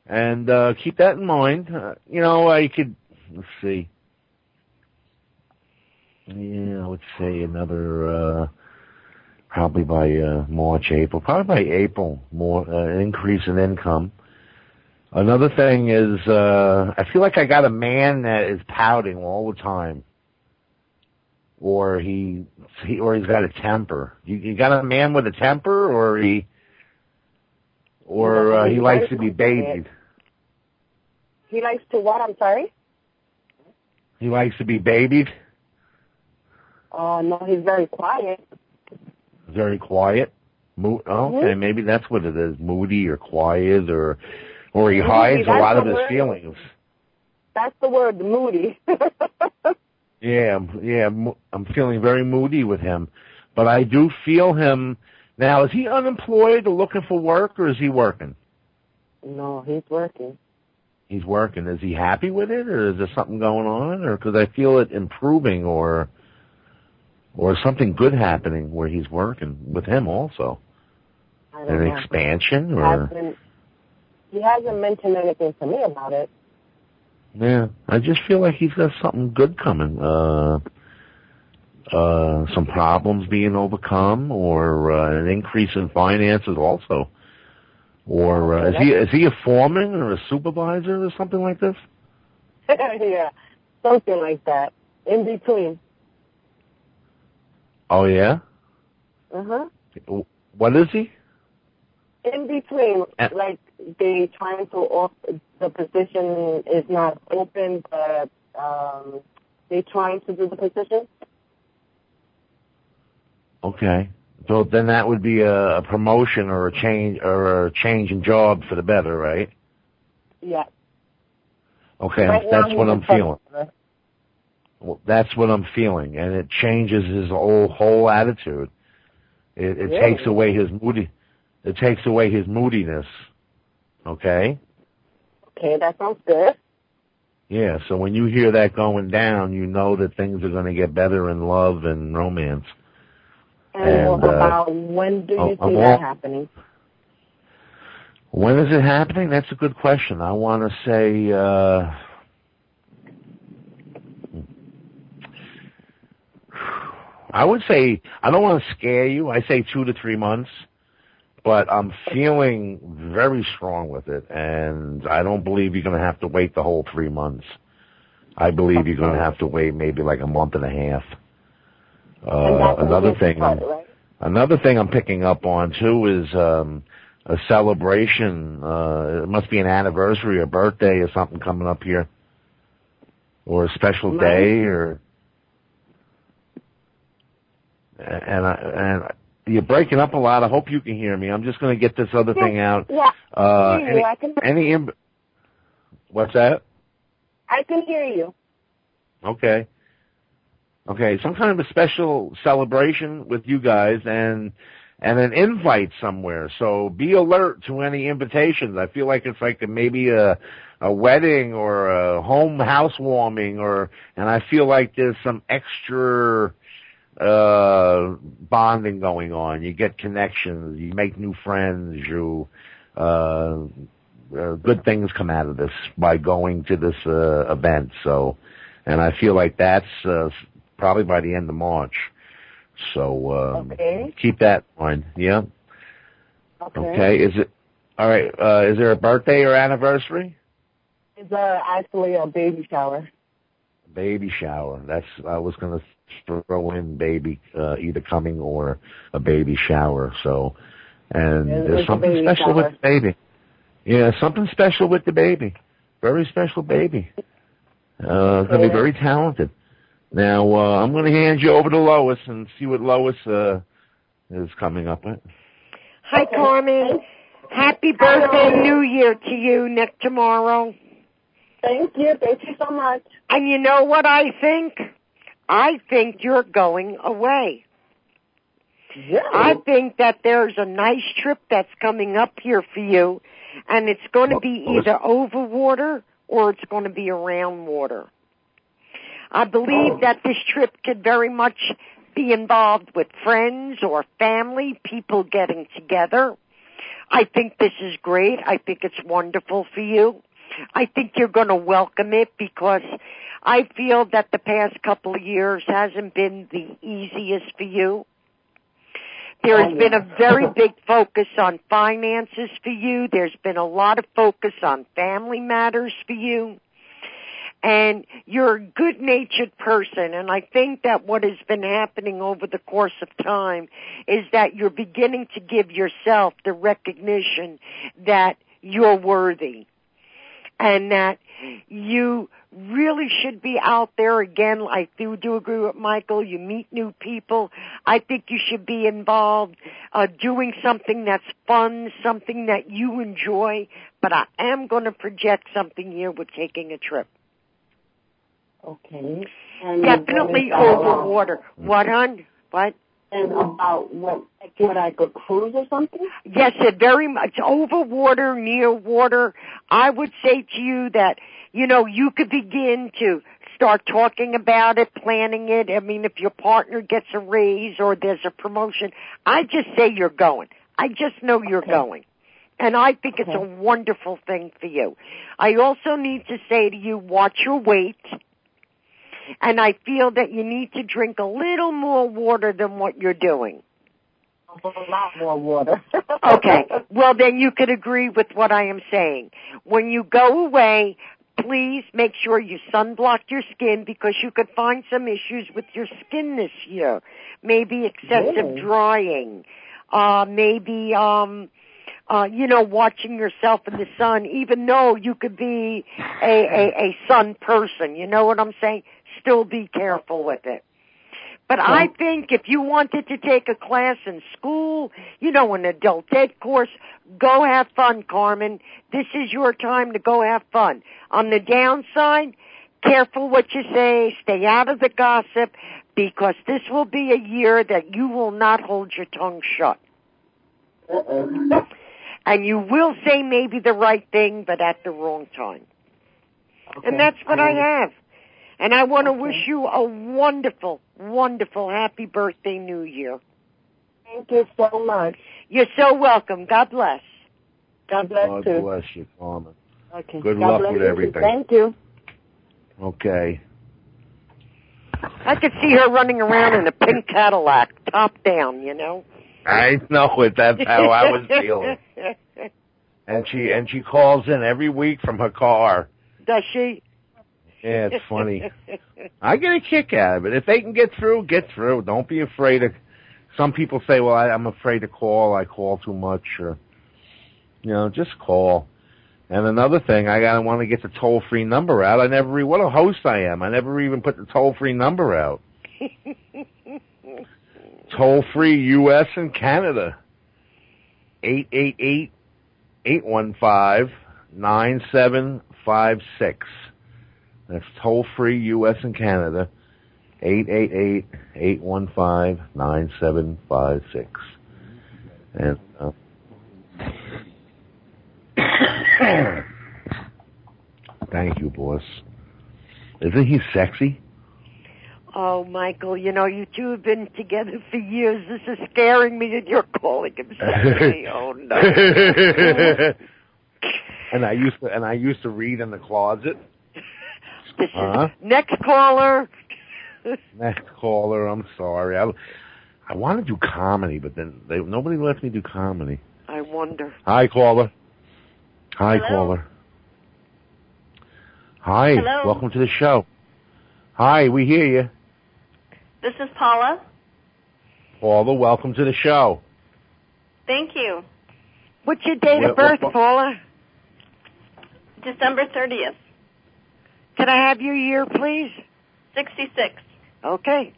Speaker 1: and uh keep that in mind. Uh, you know, I could let's see. Yeah, I would say another. uh probably by uh, March, April, probably by April, more uh, increase in income. Another thing is, uh, I feel like I got a man that is pouting all the time, or he, he or he's got a temper. You, you got a man with a temper, or he, or uh, he likes to be babied.
Speaker 4: He likes to what? I'm sorry.
Speaker 1: He likes to be babied.
Speaker 4: Uh, no, he's very quiet.
Speaker 1: Very quiet. Mo- oh, okay, maybe that's what it is. Moody or quiet, or or he
Speaker 4: Moody,
Speaker 1: hides a lot of his
Speaker 4: word.
Speaker 1: feelings.
Speaker 4: That's the word, moody.
Speaker 1: Yeah, yeah, I'm- I'm feeling very moody with him, but I do feel him. Now, is he unemployed or looking for work, or is he working?
Speaker 4: no, he's working.
Speaker 1: he's working. Is he happy with it, or is there something going on, or because I feel it improving, or or something good happening where he's working with him also?
Speaker 4: I don't
Speaker 1: An
Speaker 4: know.
Speaker 1: expansion,
Speaker 4: He
Speaker 1: or
Speaker 4: hasn't, he hasn't mentioned anything to me about it.
Speaker 1: yeah, I just feel like he's got something good coming. Uh, uh, some problems being overcome, or uh, an increase in finances also. Or uh, is he is he a foreman or a supervisor or something like this?
Speaker 4: yeah, something like that. In between.
Speaker 1: Oh yeah,
Speaker 4: Uh huh.
Speaker 1: what is he?
Speaker 4: In between,
Speaker 1: Uh,
Speaker 4: like they trying to off the position is not open, but um, they trying to do the position.
Speaker 1: Okay. So then that would be a, a promotion or a change or a change in job for the better, right?
Speaker 4: Yeah.
Speaker 1: Okay,
Speaker 4: Right
Speaker 1: that's what I'm feeling. Well, that's what I'm feeling, and it changes his whole whole attitude. It, it
Speaker 4: Really?
Speaker 1: takes away his moody. It takes away his moodiness. Okay.
Speaker 4: Okay, that sounds good.
Speaker 1: Yeah. So when you hear that going down, you know that things are going to get better in love and romance.
Speaker 4: And,
Speaker 1: And, uh,
Speaker 4: about when do you see that happening?
Speaker 1: When is it happening? That's a good question. I want to say. uh I would say I don't want to scare you. I say two to three months, but I'm feeling very strong with it, and I don't believe you're going to have to wait the whole three months. I believe you're going to have to wait maybe like a month and a half. Uh, another thing, I'm,
Speaker 4: right?
Speaker 1: another thing I'm picking up on too is um, a celebration. Uh, it must be an anniversary or birthday or something coming up here, or a special day, or and I, and you're breaking up a lot. I hope you can hear me. I'm just going to get this other thing out.
Speaker 4: Yeah,
Speaker 1: Uh, any,
Speaker 4: you. I can,
Speaker 1: any im- what's that?
Speaker 4: I can hear you.
Speaker 1: Okay. Okay, some kind of a special celebration with you guys and and an invite somewhere. So be alert to any invitations. I feel like it's like maybe a a wedding or a home housewarming or and I feel like there's some extra uh bonding going on. You get connections, you make new friends, you uh uh, good things come out of this by going to this uh, event. So, and I feel like that's uh, probably by the end of March. So um,
Speaker 4: Okay.
Speaker 1: keep that in mind. Yeah.
Speaker 4: Okay.
Speaker 1: Okay. Is it all right? Uh, is there a birthday or anniversary?
Speaker 4: It's uh, actually a baby shower.
Speaker 1: Baby shower. That's I was gonna throw in baby uh, either coming or a baby shower. So, and
Speaker 4: It's-
Speaker 1: there's something special
Speaker 4: shower.
Speaker 1: with the baby. Yeah, something special with the baby. Very special baby. Uh, gonna be very talented. Now, uh, I'm gonna hand you over to Lois and see what Lois, uh, is coming up with.
Speaker 2: Hi,
Speaker 4: Okay.
Speaker 2: Carmen. Happy birthday, New Year to you, Nick, tomorrow.
Speaker 4: Thank you. Thank you so much.
Speaker 2: And you know what I think? I think you're going away.
Speaker 4: Yeah.
Speaker 2: I think that there's a nice trip that's coming up here for you, and it's going to be either over water or it's going to be around water. I believe oh. that this trip could very much be involved with friends or family, people getting together. I think this is great. I think it's wonderful for you. I think you're going to welcome it because I feel that the past couple of years hasn't been the easiest for you. There has
Speaker 4: oh,
Speaker 2: been a very big focus on finances for you. There's been a lot of focus on family matters for you. And you're a good natured person. And I think that what has been happening over the course of time is that you're beginning to give yourself the recognition that you're worthy. And that you really should be out there again. I do, do agree with Michael. You meet new people. I think you should be involved, uh, doing something that's fun, something that you enjoy. But I am going to project something here with taking a trip.
Speaker 4: Okay. And
Speaker 2: Definitely
Speaker 4: when is that
Speaker 2: over water. What, on? What?
Speaker 4: And about what what I could cruise or something?
Speaker 2: Yes, it very much over water, near water. I would say to you that, you know, you could begin to start talking about it, planning it. I mean, if your partner gets a raise or there's a promotion, I just say you're going. I just know you're
Speaker 4: Okay.
Speaker 2: going. And I think it's a wonderful thing for you. I also need to say to you, watch your weight. And I feel that you need to drink a little more water than what you're doing.
Speaker 4: A lot more water.
Speaker 2: Okay. Well, then you could agree with what I am saying. When you go away, please make sure you sunblock your skin because you could find some issues with your skin this year. Maybe excessive
Speaker 4: Really?
Speaker 2: drying. Uh, maybe, um, uh, you know, watching yourself in the sun, even though you could be a, a, a sun person. You know what I'm saying? Still be careful with it. But I think if you wanted to take a class in school, you know, an adult ed course, go have fun, Carmen. This is your time to go have fun. On the downside, careful what you say, stay out of the gossip, because this will be a year that you will not hold your tongue shut.
Speaker 4: Uh-uh.
Speaker 2: And you will say maybe the right thing, but at the wrong time.
Speaker 4: Okay.
Speaker 2: And that's what I have. And I want to
Speaker 4: Okay.
Speaker 2: wish you a wonderful, wonderful happy birthday new year.
Speaker 4: Thank you so much.
Speaker 2: You're so welcome. God bless.
Speaker 4: God bless you.
Speaker 1: God
Speaker 4: you.
Speaker 1: bless you, Carmen.
Speaker 4: Okay.
Speaker 1: Good
Speaker 4: God
Speaker 1: luck
Speaker 4: bless
Speaker 1: with
Speaker 4: you.
Speaker 1: everything.
Speaker 4: Thank you.
Speaker 1: Okay.
Speaker 2: I could see her running around in a pink Cadillac, top down, you know.
Speaker 1: I know it. That's how I was feeling. And she and she calls in every week from her car.
Speaker 2: Does she?
Speaker 1: Yeah, it's funny. I get a kick out of it. If they can get through, get through. Don't be afraid of. Some people say, "Well, I, I'm afraid to call. I call too much," or you know, just call. And another thing, I gotta want to get the toll free number out. I never. What a host I am! I never even put the toll free number out. Toll free U.S. and Canada. Eight eight eight eight one five nine seven five six. That's toll free U.S. and Canada. Eight eight eight eight one five nine seven five six. And uh, thank you, boss. Isn't he sexy?
Speaker 2: Oh, Michael, you know, you two have been together for years. This is scaring me that you're calling him sexy. oh, no.
Speaker 1: and I used to and I used to read in the closet.
Speaker 2: This is
Speaker 1: Huh?
Speaker 2: next caller.
Speaker 1: Next caller, I'm sorry. I I want to do comedy, but then they, nobody lets me do comedy.
Speaker 2: I wonder.
Speaker 1: Hi, caller. Hi,
Speaker 3: Hello?
Speaker 1: caller. Hi,
Speaker 3: Hello?
Speaker 1: welcome to the show. Hi, we hear you.
Speaker 3: This is Paula.
Speaker 1: Paula, welcome to the show.
Speaker 3: Thank you.
Speaker 2: What's your date of birth, Paula?
Speaker 3: December 30th,
Speaker 2: Can I have your year, please?
Speaker 3: 66.
Speaker 2: Okay.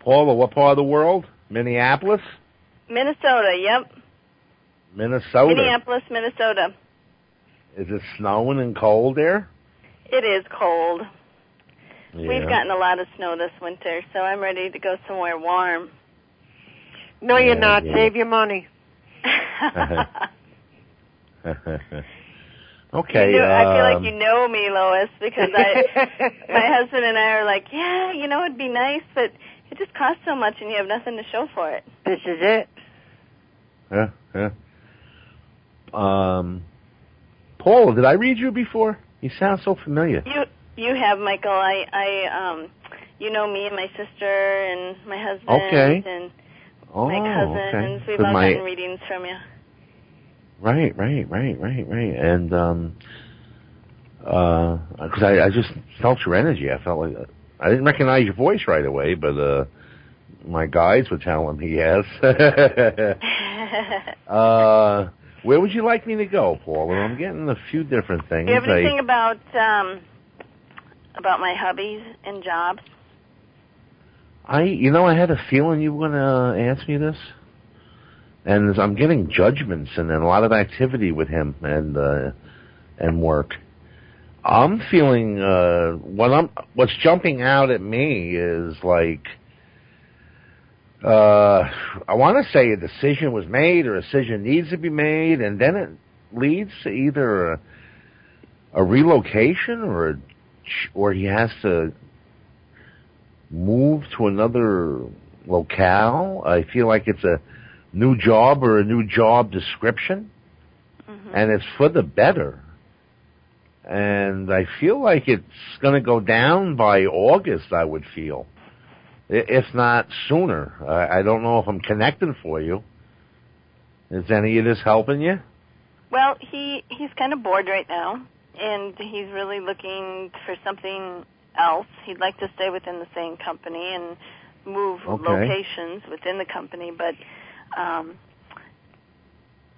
Speaker 1: Paula, what part of the world? Minneapolis?
Speaker 3: Minnesota, yep.
Speaker 1: Minnesota.
Speaker 3: Minneapolis, Minnesota.
Speaker 1: Is it snowing and cold there?
Speaker 3: It is cold.
Speaker 1: Yeah.
Speaker 3: We've gotten a lot of snow this winter, so I'm ready to go somewhere warm.
Speaker 2: No, you're not.
Speaker 1: yeah.
Speaker 2: Save your money.
Speaker 1: okay.
Speaker 3: you know, I feel like
Speaker 1: um,
Speaker 3: you know me, Lois, because I, my husband and I are like, yeah, you know, it'd be nice, but it just costs so much, and you have nothing to show for it.
Speaker 2: This is it.
Speaker 1: Yeah, yeah. Um, Paula, did I read you before? You sound so familiar.
Speaker 3: You, you have Michael. I, I, um, you know me and my sister and my husband
Speaker 1: Okay.
Speaker 3: and
Speaker 1: Oh,
Speaker 3: my cousins.
Speaker 1: okay.
Speaker 3: We've
Speaker 1: 'Cause
Speaker 3: all
Speaker 1: my-
Speaker 3: gotten readings from you.
Speaker 1: Right, right, right, right, right. And um, uh 'cause I, I just felt your energy. I felt like I didn't recognize your voice right away, but uh, my guides were telling me yes. uh, where would you like me to go, Paula? I'm getting a few different things.
Speaker 3: Do you have
Speaker 1: I-
Speaker 3: anything about um about my hobbies and jobs?
Speaker 1: I, you know, I had a feeling you were going to ask me this, and I'm getting judgments and then a lot of activity with him and uh, and work. I'm feeling uh what I'm what's jumping out at me is like uh I want to say a decision was made or a decision needs to be made and then it leads to either a, a relocation or a, or he has to move to another locale. I feel like it's a new job or a new job description
Speaker 5: hmm
Speaker 1: and it's for the better. And I feel like it's going to go down by August, I would feel. If not sooner. I I don't know if I'm connecting for you. Is any of this helping you?
Speaker 5: Well, he he's kind of bored right now, and he's really looking for something else. He'd like to stay within the same company and move
Speaker 1: Okay.
Speaker 5: locations within the company, but um,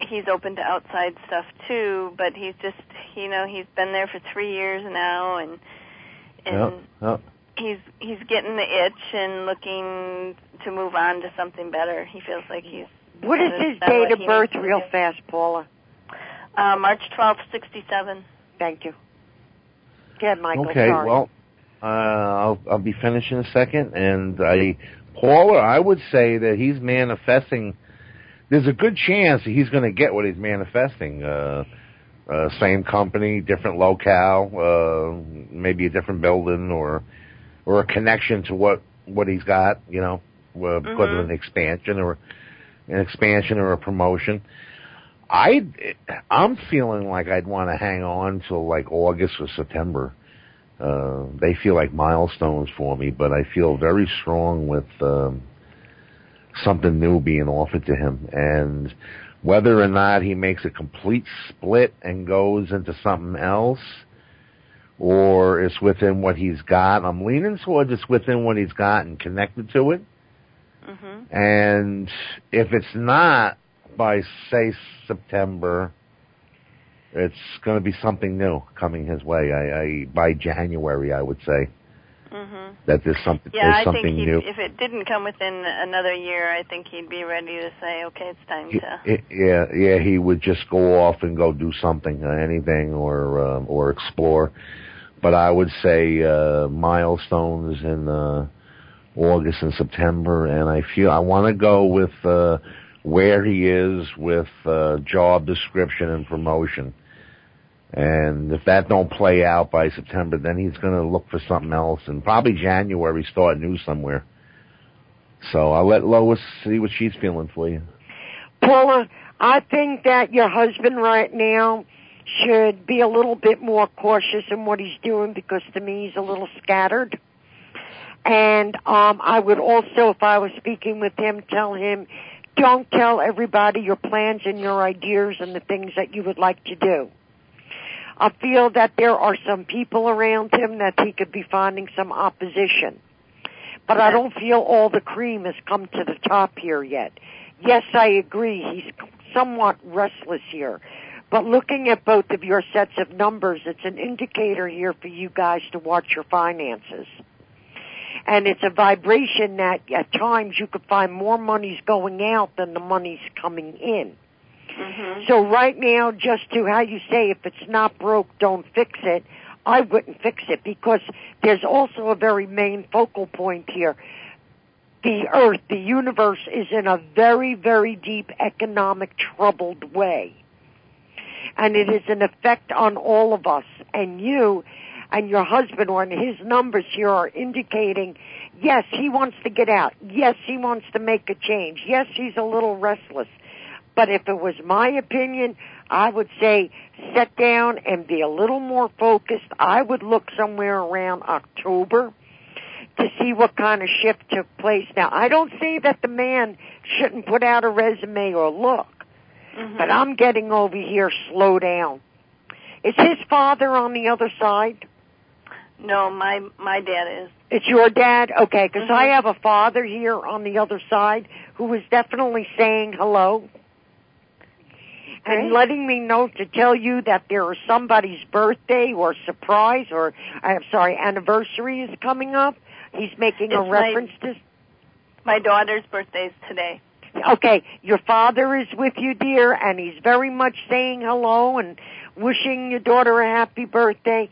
Speaker 5: he's open to outside stuff too. But he's just, you know, he's been there for three years now, and and
Speaker 1: Yeah. yeah.
Speaker 5: he's he's getting the itch and looking to move on to something better. He feels like he's
Speaker 2: What is his date of birth, real fast, Paula?
Speaker 5: uh, March twelfth, sixty seven.
Speaker 2: Thank you. Go ahead, Michael.
Speaker 1: Okay,
Speaker 2: sorry.
Speaker 1: well, uh, I'll I'll be finished in a second, and I, Paula, I would say that he's manifesting. There's a good chance that he's going to get what he's manifesting. Uh, uh, same company, different locale, uh, maybe a different building, or or a connection to what what he's got. You know, uh, because of
Speaker 5: Mhm.
Speaker 1: an expansion or an expansion or a promotion. I I'm feeling like I'd want to hang on till like August or September. Uh, they feel like milestones for me, but I feel very strong with um, something new being offered to him, and whether or not he makes a complete split and goes into something else, or it's within what he's got. I'm leaning towards it's within what he's got and connected to it.
Speaker 5: Mhm.
Speaker 1: And if it's not by say September, it's going to be something new coming his way. I, I by January, I would say
Speaker 5: Mhm.
Speaker 1: that there's something
Speaker 5: Yeah, I
Speaker 1: there's
Speaker 5: think
Speaker 1: something
Speaker 5: he'd,
Speaker 1: new.
Speaker 5: if it didn't come within another year, I think he'd be ready to say, okay, it's time
Speaker 1: He-
Speaker 5: to.
Speaker 1: he- yeah, yeah, he would just go off and go do something, uh, anything, or um, or explore. But I would say uh, milestones in uh, August and September, and I feel I want to go with uh, where he is with uh, job description and promotion. And if that don't play out by September, then he's going to look for something else, and probably January start new somewhere. So I'll let Lois see what she's feeling for you.
Speaker 2: Paula, I think that your husband right now should be a little bit more cautious in what he's doing because to me he's a little scattered. And um I would also, if I was speaking with him, tell him, don't tell everybody your plans and your ideas and the things that you would like to do. I feel that there are some people around him that he could be finding some opposition. But I don't feel all the cream has come to the top here yet. Yes, I agree. He's somewhat restless here. But looking at both of your sets of numbers, it's an indicator here for you guys to watch your finances. And it's a vibration that at times you could find more money's going out than the money's coming in.
Speaker 5: Mhm.
Speaker 2: So right now, just to how you say, if it's not broke, don't fix it. I wouldn't fix it because there's also a very main focal point here. The earth, the universe is in a very, very deep economic troubled way. And it is an effect on all of us. And you and your husband or his numbers here are indicating, yes, he wants to get out. Yes, he wants to make a change. Yes, he's a little restless. But if it was my opinion, I would say sit down and be a little more focused. I would look somewhere around October to see what kind of shift took place. Now, I don't say that the man shouldn't put out a resume or look,
Speaker 5: Mhm.
Speaker 2: but I'm getting over here slow down. Is his father on the other side?
Speaker 5: No, my my dad is.
Speaker 2: It's your dad? Okay, because I
Speaker 5: Mhm.
Speaker 2: have a father here on the other side who is definitely saying hello. And letting me know to tell you that there is somebody's birthday or surprise or, I'm sorry, anniversary is coming up. He's making a
Speaker 5: It's my-
Speaker 2: reference to,
Speaker 5: My daughter's birthday's today.
Speaker 2: Okay, your father is with you, dear, and he's very much saying hello and wishing your daughter a happy birthday.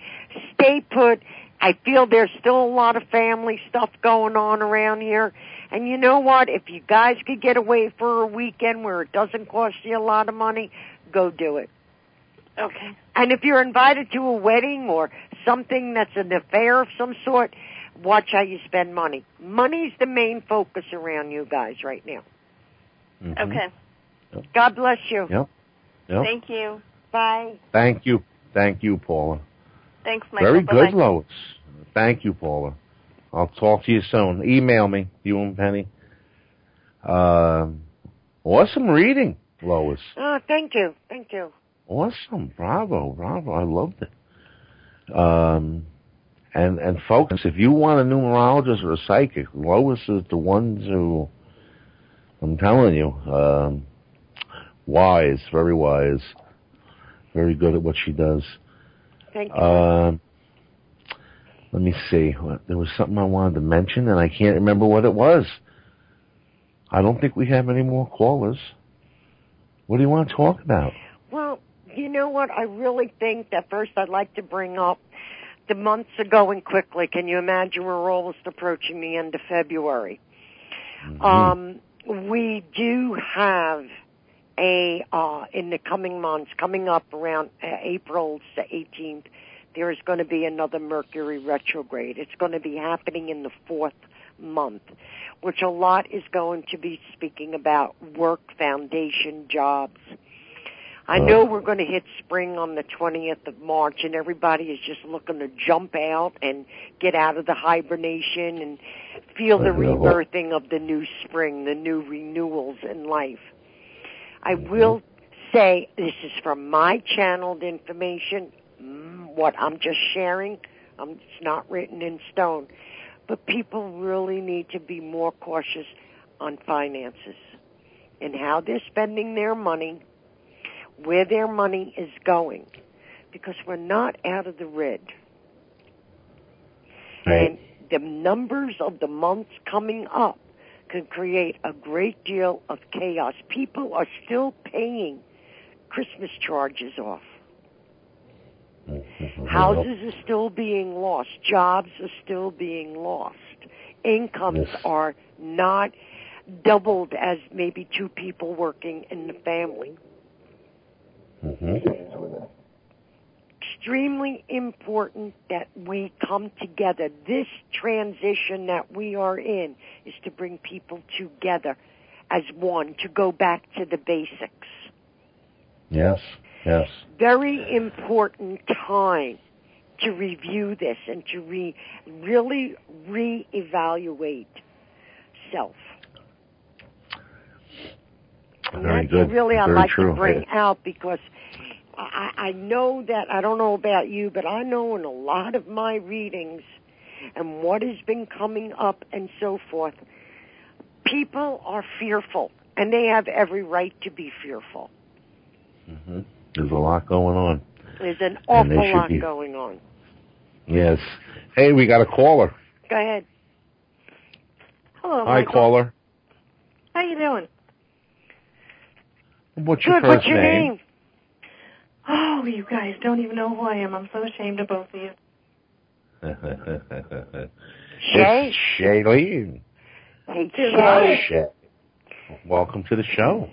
Speaker 2: Stay put. I feel there's still a lot of family stuff going on around here. And you know what? If you guys could get away for a weekend where it doesn't cost you a lot of money, go do it.
Speaker 5: Okay.
Speaker 2: And if you're invited to a wedding or something that's an affair of some sort, watch how you spend money. Money's the main focus around you guys right now.
Speaker 1: Mhm.
Speaker 5: Okay.
Speaker 2: God bless you.
Speaker 1: Yep. Yep.
Speaker 5: Thank you.
Speaker 2: Bye.
Speaker 1: Thank you. Thank you, Paula.
Speaker 5: Thanks, Michael.
Speaker 1: Very
Speaker 5: Bye-bye.
Speaker 1: good, Lois. Thank you, Paula. I'll talk to you soon. Email me, you and Penny. Um, awesome reading, Lois.
Speaker 2: Oh, thank you. Thank you.
Speaker 1: Awesome. Bravo, bravo. I loved it. Um, and, and folks, if you want a numerologist or a psychic, Lois is the ones who, I'm telling you, um, wise, very wise, very good at what she does.
Speaker 2: Thank you.
Speaker 1: Um, let me see. There was something I wanted to mention, and I can't remember what it was. I don't think we have any more callers. What do you want to talk about?
Speaker 2: Well, you know what? I really think that first I'd like to bring up the months are going quickly. Can you imagine we're almost approaching the end of February?
Speaker 1: Mhm.
Speaker 2: Um, we do have a uh, in the coming months, coming up around uh, April the 18th. There is going to be another Mercury retrograde. It's going to be happening in the fourth month, which a lot is going to be speaking about work, foundation, jobs. I know we're going to hit spring on the 20th of March and everybody is just looking to jump out and get out of the hibernation and feel the rebirthing of the new spring, the new renewals in life. I will say this is from my channeled information, what I'm just sharing. Um, it's not written in stone. But people really need to be more cautious on finances and how they're spending their money, where their money is going, because we're not out of the red. Right. And the numbers of the months coming up can create a great deal of chaos. People are still paying Christmas charges off. Houses are still being lost. Jobs are still being lost. Incomes
Speaker 1: Yes.
Speaker 2: are not doubled as maybe two people working in the family.
Speaker 1: Mhm.
Speaker 2: Extremely important that we come together. This transition that we are in is to bring people together as one, to go back to the basics.
Speaker 1: Yes. Yes.
Speaker 2: very important time to review this and to re, really reevaluate self. And
Speaker 1: Very
Speaker 2: that's
Speaker 1: good.
Speaker 2: really I'd
Speaker 1: Very
Speaker 2: like
Speaker 1: true.
Speaker 2: to bring out because I, I know that I don't know about you, but I know in a lot of my readings and what has been coming up and so forth, people are fearful, and they have every right to be fearful.
Speaker 1: Mhm. There's a lot going on.
Speaker 2: There's an awful lot
Speaker 1: be-
Speaker 2: going on.
Speaker 1: Yes. Hey, we got a caller.
Speaker 2: Go ahead.
Speaker 6: Hello,
Speaker 1: Hi,
Speaker 6: Michael.
Speaker 1: caller.
Speaker 6: How you doing?
Speaker 1: What's your
Speaker 2: Good.
Speaker 1: first
Speaker 2: What's your name?
Speaker 6: Oh, you guys don't even know who I am. I'm so ashamed of both of you.
Speaker 2: Shay.
Speaker 1: It's Shaylene.
Speaker 2: Hey. Shay.
Speaker 1: Shay. Welcome to the show.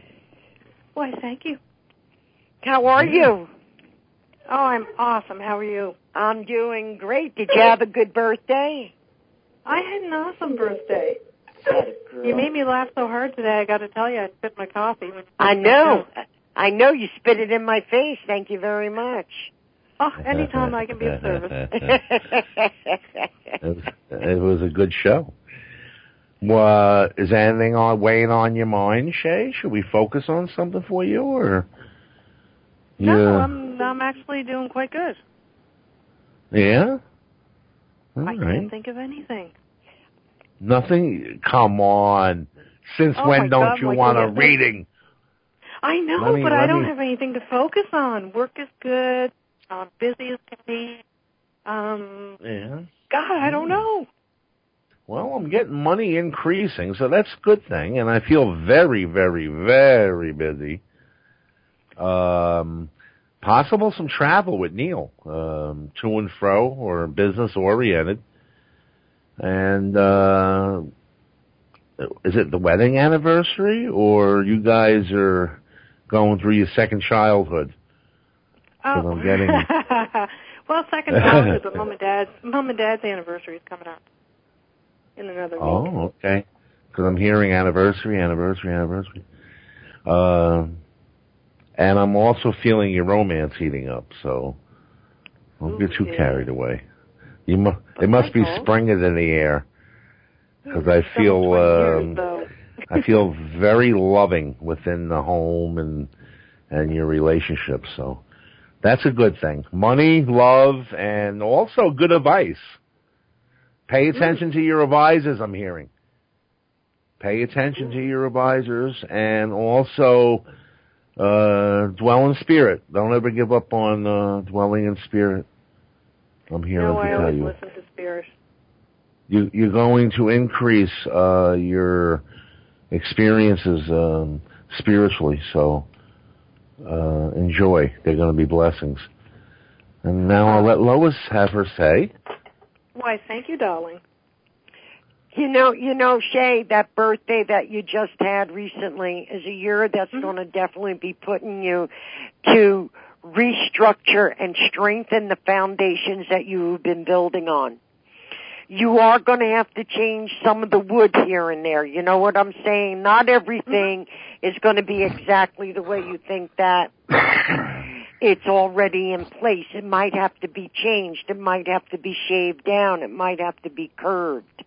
Speaker 6: Why, thank you.
Speaker 2: How are you?
Speaker 6: Oh, I'm awesome. How are you?
Speaker 2: I'm doing great. Did you have a good birthday?
Speaker 6: I had an awesome birthday. You made me laugh so hard today. I got to tell you, I spit my coffee. when-
Speaker 2: I know. I know you spit it in my face. Thank you very much.
Speaker 6: Oh, anytime I can be of service.
Speaker 1: It was, it was a good show. Well, is anything on weighing on your mind, Shay? Should we focus on something for you, or?
Speaker 6: No,
Speaker 1: Yeah.
Speaker 6: I'm I'm actually doing quite good.
Speaker 1: Yeah. All
Speaker 6: I
Speaker 1: right.
Speaker 6: can't think of anything.
Speaker 1: Nothing. Come on. Since
Speaker 6: Oh
Speaker 1: when don't
Speaker 6: God,
Speaker 1: you want a reading?
Speaker 6: I know,
Speaker 1: me-
Speaker 6: but I don't
Speaker 1: me-
Speaker 6: have anything to focus on. Work is good. I'm busy as can be. Um,
Speaker 1: Yeah.
Speaker 6: God, I don't know.
Speaker 1: Well, I'm getting money increasing, so that's a good thing, and I feel very, very, very busy. Um, possible some travel with Neil, um, to and fro or business oriented. And uh is it the wedding anniversary or you guys are going through your second childhood?
Speaker 6: Oh,
Speaker 1: I'm getting-
Speaker 6: well, second childhood, but mom and dad's mom and dad's anniversary is coming up in another week.
Speaker 1: Oh, okay. Because I'm hearing anniversary, anniversary, anniversary. Uh, and I'm also feeling your romance heating up, so don't get too
Speaker 6: yeah.
Speaker 1: carried away. You mu- it must be spring is in the air because I feel
Speaker 6: 20 years,
Speaker 1: um. I feel very loving within the home and and your relationship. So that's a good thing. Money, love, and also good advice. Pay attention to your advisors. I'm hearing. Pay attention to your advisors, and also uh, dwell in spirit. Don't ever give up on uh, dwelling in spirit. I'm here
Speaker 6: no,
Speaker 1: to
Speaker 6: I
Speaker 1: tell
Speaker 6: always
Speaker 1: you
Speaker 6: listen to spirit.
Speaker 1: you you're going to increase uh your experiences um spiritually so uh enjoy they're going to be blessings and now I'll let Lois have her say
Speaker 6: Why, thank you, darling.
Speaker 2: You know, you know, Shay, that birthday that you just had recently is a year that's
Speaker 6: Mhm.
Speaker 2: going to definitely be putting you to restructure and strengthen the foundations that you've been building on. You are going to have to change some of the wood here and there. You know what I'm saying? Not everything is going to be exactly the way you think that it's already in place. It might have to be changed. It might have to be shaved down. It might have to be curved.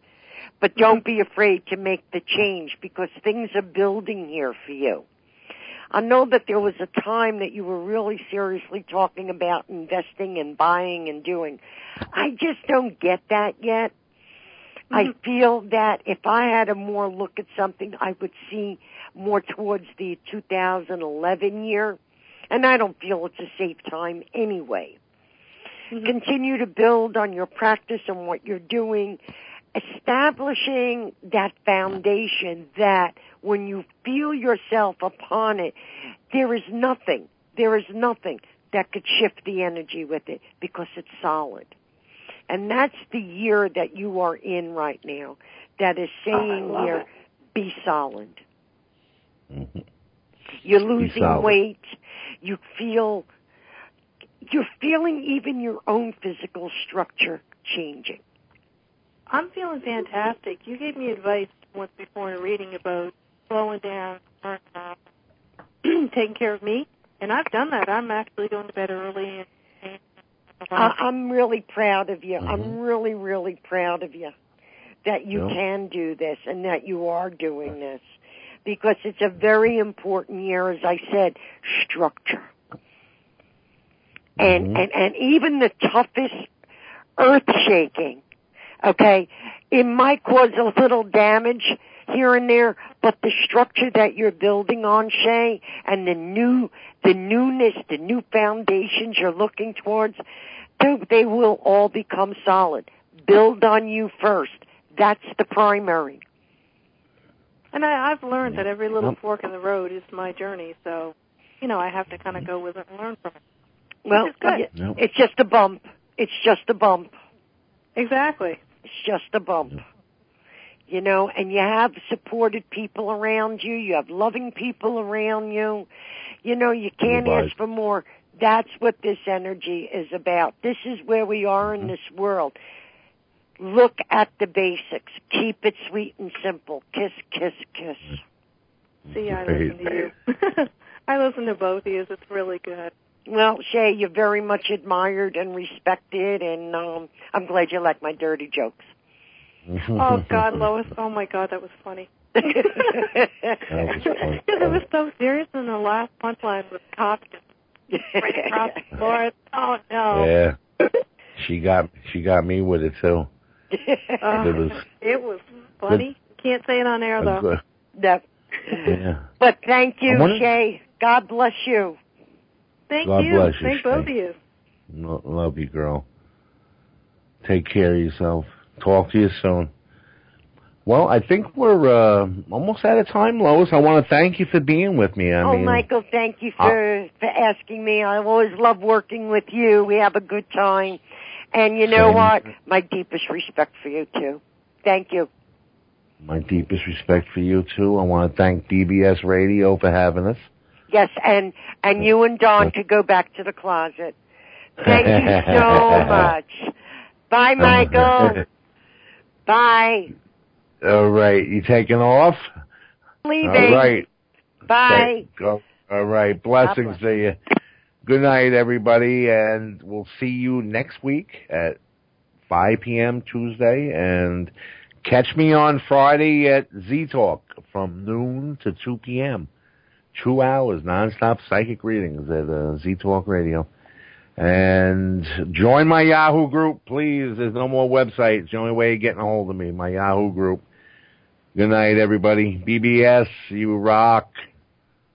Speaker 2: But mm-hmm. don't be afraid to make the change because things are building here for you. I know that there was a time that you were really seriously talking about investing and buying and doing. I just don't get that yet. I mm-hmm. feel that if I had a more look at something, I would see more towards the 2011 year. And I don't feel it's a safe time anyway. Mm-hmm. Continue to build on your practice and what you're doing, establishing that foundation that when you feel yourself upon it, there is nothing, there is nothing that could shift the energy with it because it's solid. And that's the year that you are in right now that is saying
Speaker 6: love
Speaker 2: here,
Speaker 6: it.
Speaker 2: be solid.
Speaker 1: Mhm.
Speaker 2: You're losing
Speaker 1: solid.
Speaker 2: weight. You feel, you're feeling even your own physical structure changing.
Speaker 6: I'm feeling fantastic. You gave me advice once before in a reading about slowing down, taking care of me, and I've done that. I'm actually going to bed early. And, and
Speaker 2: I, I'm really proud of you.
Speaker 1: Mhm.
Speaker 2: I'm really, really proud of you that you
Speaker 1: Yeah.
Speaker 2: can do this and that you are doing this because it's a very important year, as I said, structure. And,
Speaker 1: Mhm.
Speaker 2: and, and even the toughest earth shaking, okay, it might cause a little damage here and there, but the structure that you're building on, Shay, and the new, the newness, the new foundations you're looking towards, they, they will all become solid. Build on you first. That's the primary.
Speaker 6: and I, I've learned that every little fork in the road is my journey. So, you know, I have to kind of go with it and learn from it.
Speaker 2: Well,
Speaker 6: is good.
Speaker 2: y- it's just a bump. It's just a bump.
Speaker 6: Exactly.
Speaker 2: It's just a bump. You know, and you have supported people around you. You have loving people around you. You know, you can't
Speaker 1: Right.
Speaker 2: ask for more. That's what this energy is about. This is where we are in this world. Look at the basics. Keep it sweet and simple. Kiss, kiss, kiss.
Speaker 6: See, I listen to you. I listen to both of you. It's really good.
Speaker 2: Well, Shay, you're very much admired and respected, and um, I'm glad you like my dirty jokes.
Speaker 6: Oh God, Lois. Oh my God, that was funny.
Speaker 1: That was fun.
Speaker 6: Because it was so serious, and the last punchline was cocked right across the floor. Oh no.
Speaker 1: yeah she got she got me with it too
Speaker 6: Oh,
Speaker 1: It was-
Speaker 6: it was funny. Can't say it on air though.
Speaker 1: good-
Speaker 2: No.
Speaker 1: yeah
Speaker 2: But thank you,
Speaker 1: wonder-
Speaker 2: Shay. God bless you.
Speaker 6: Thank
Speaker 1: God
Speaker 6: you.
Speaker 1: bless you,
Speaker 6: Thank both of you.
Speaker 1: Lo- love you girl take care of yourself talk to you soon Well, I think we're uh, almost out of time, Lois. I want to thank you for being with me. I
Speaker 2: oh,
Speaker 1: mean,
Speaker 2: Michael, thank you for for asking me. I always love working with you. We have a good time. And you know
Speaker 1: Same.
Speaker 2: what? My deepest respect for you too. Thank you.
Speaker 1: my deepest respect for you too. I want to thank BBS Radio for having us.
Speaker 2: Yes, and and you and Don could go back to the closet. Thank you so much. Bye, Michael. Bye.
Speaker 1: All right, you taking off?
Speaker 2: Leaving.
Speaker 1: All right.
Speaker 2: Bye.
Speaker 1: All right. Blessings
Speaker 2: bless.
Speaker 1: to you. Good night, everybody, and we'll see you next week at 5 p.m. Tuesday, and catch me on Friday at Z Talk from noon to 2 p.m. Two hours nonstop psychic readings at uh, Z Talk Radio. And join my Yahoo group, please. There's no more websites. It's the only way of getting a hold of me. My Yahoo group. Good night, everybody. BBS, you rock.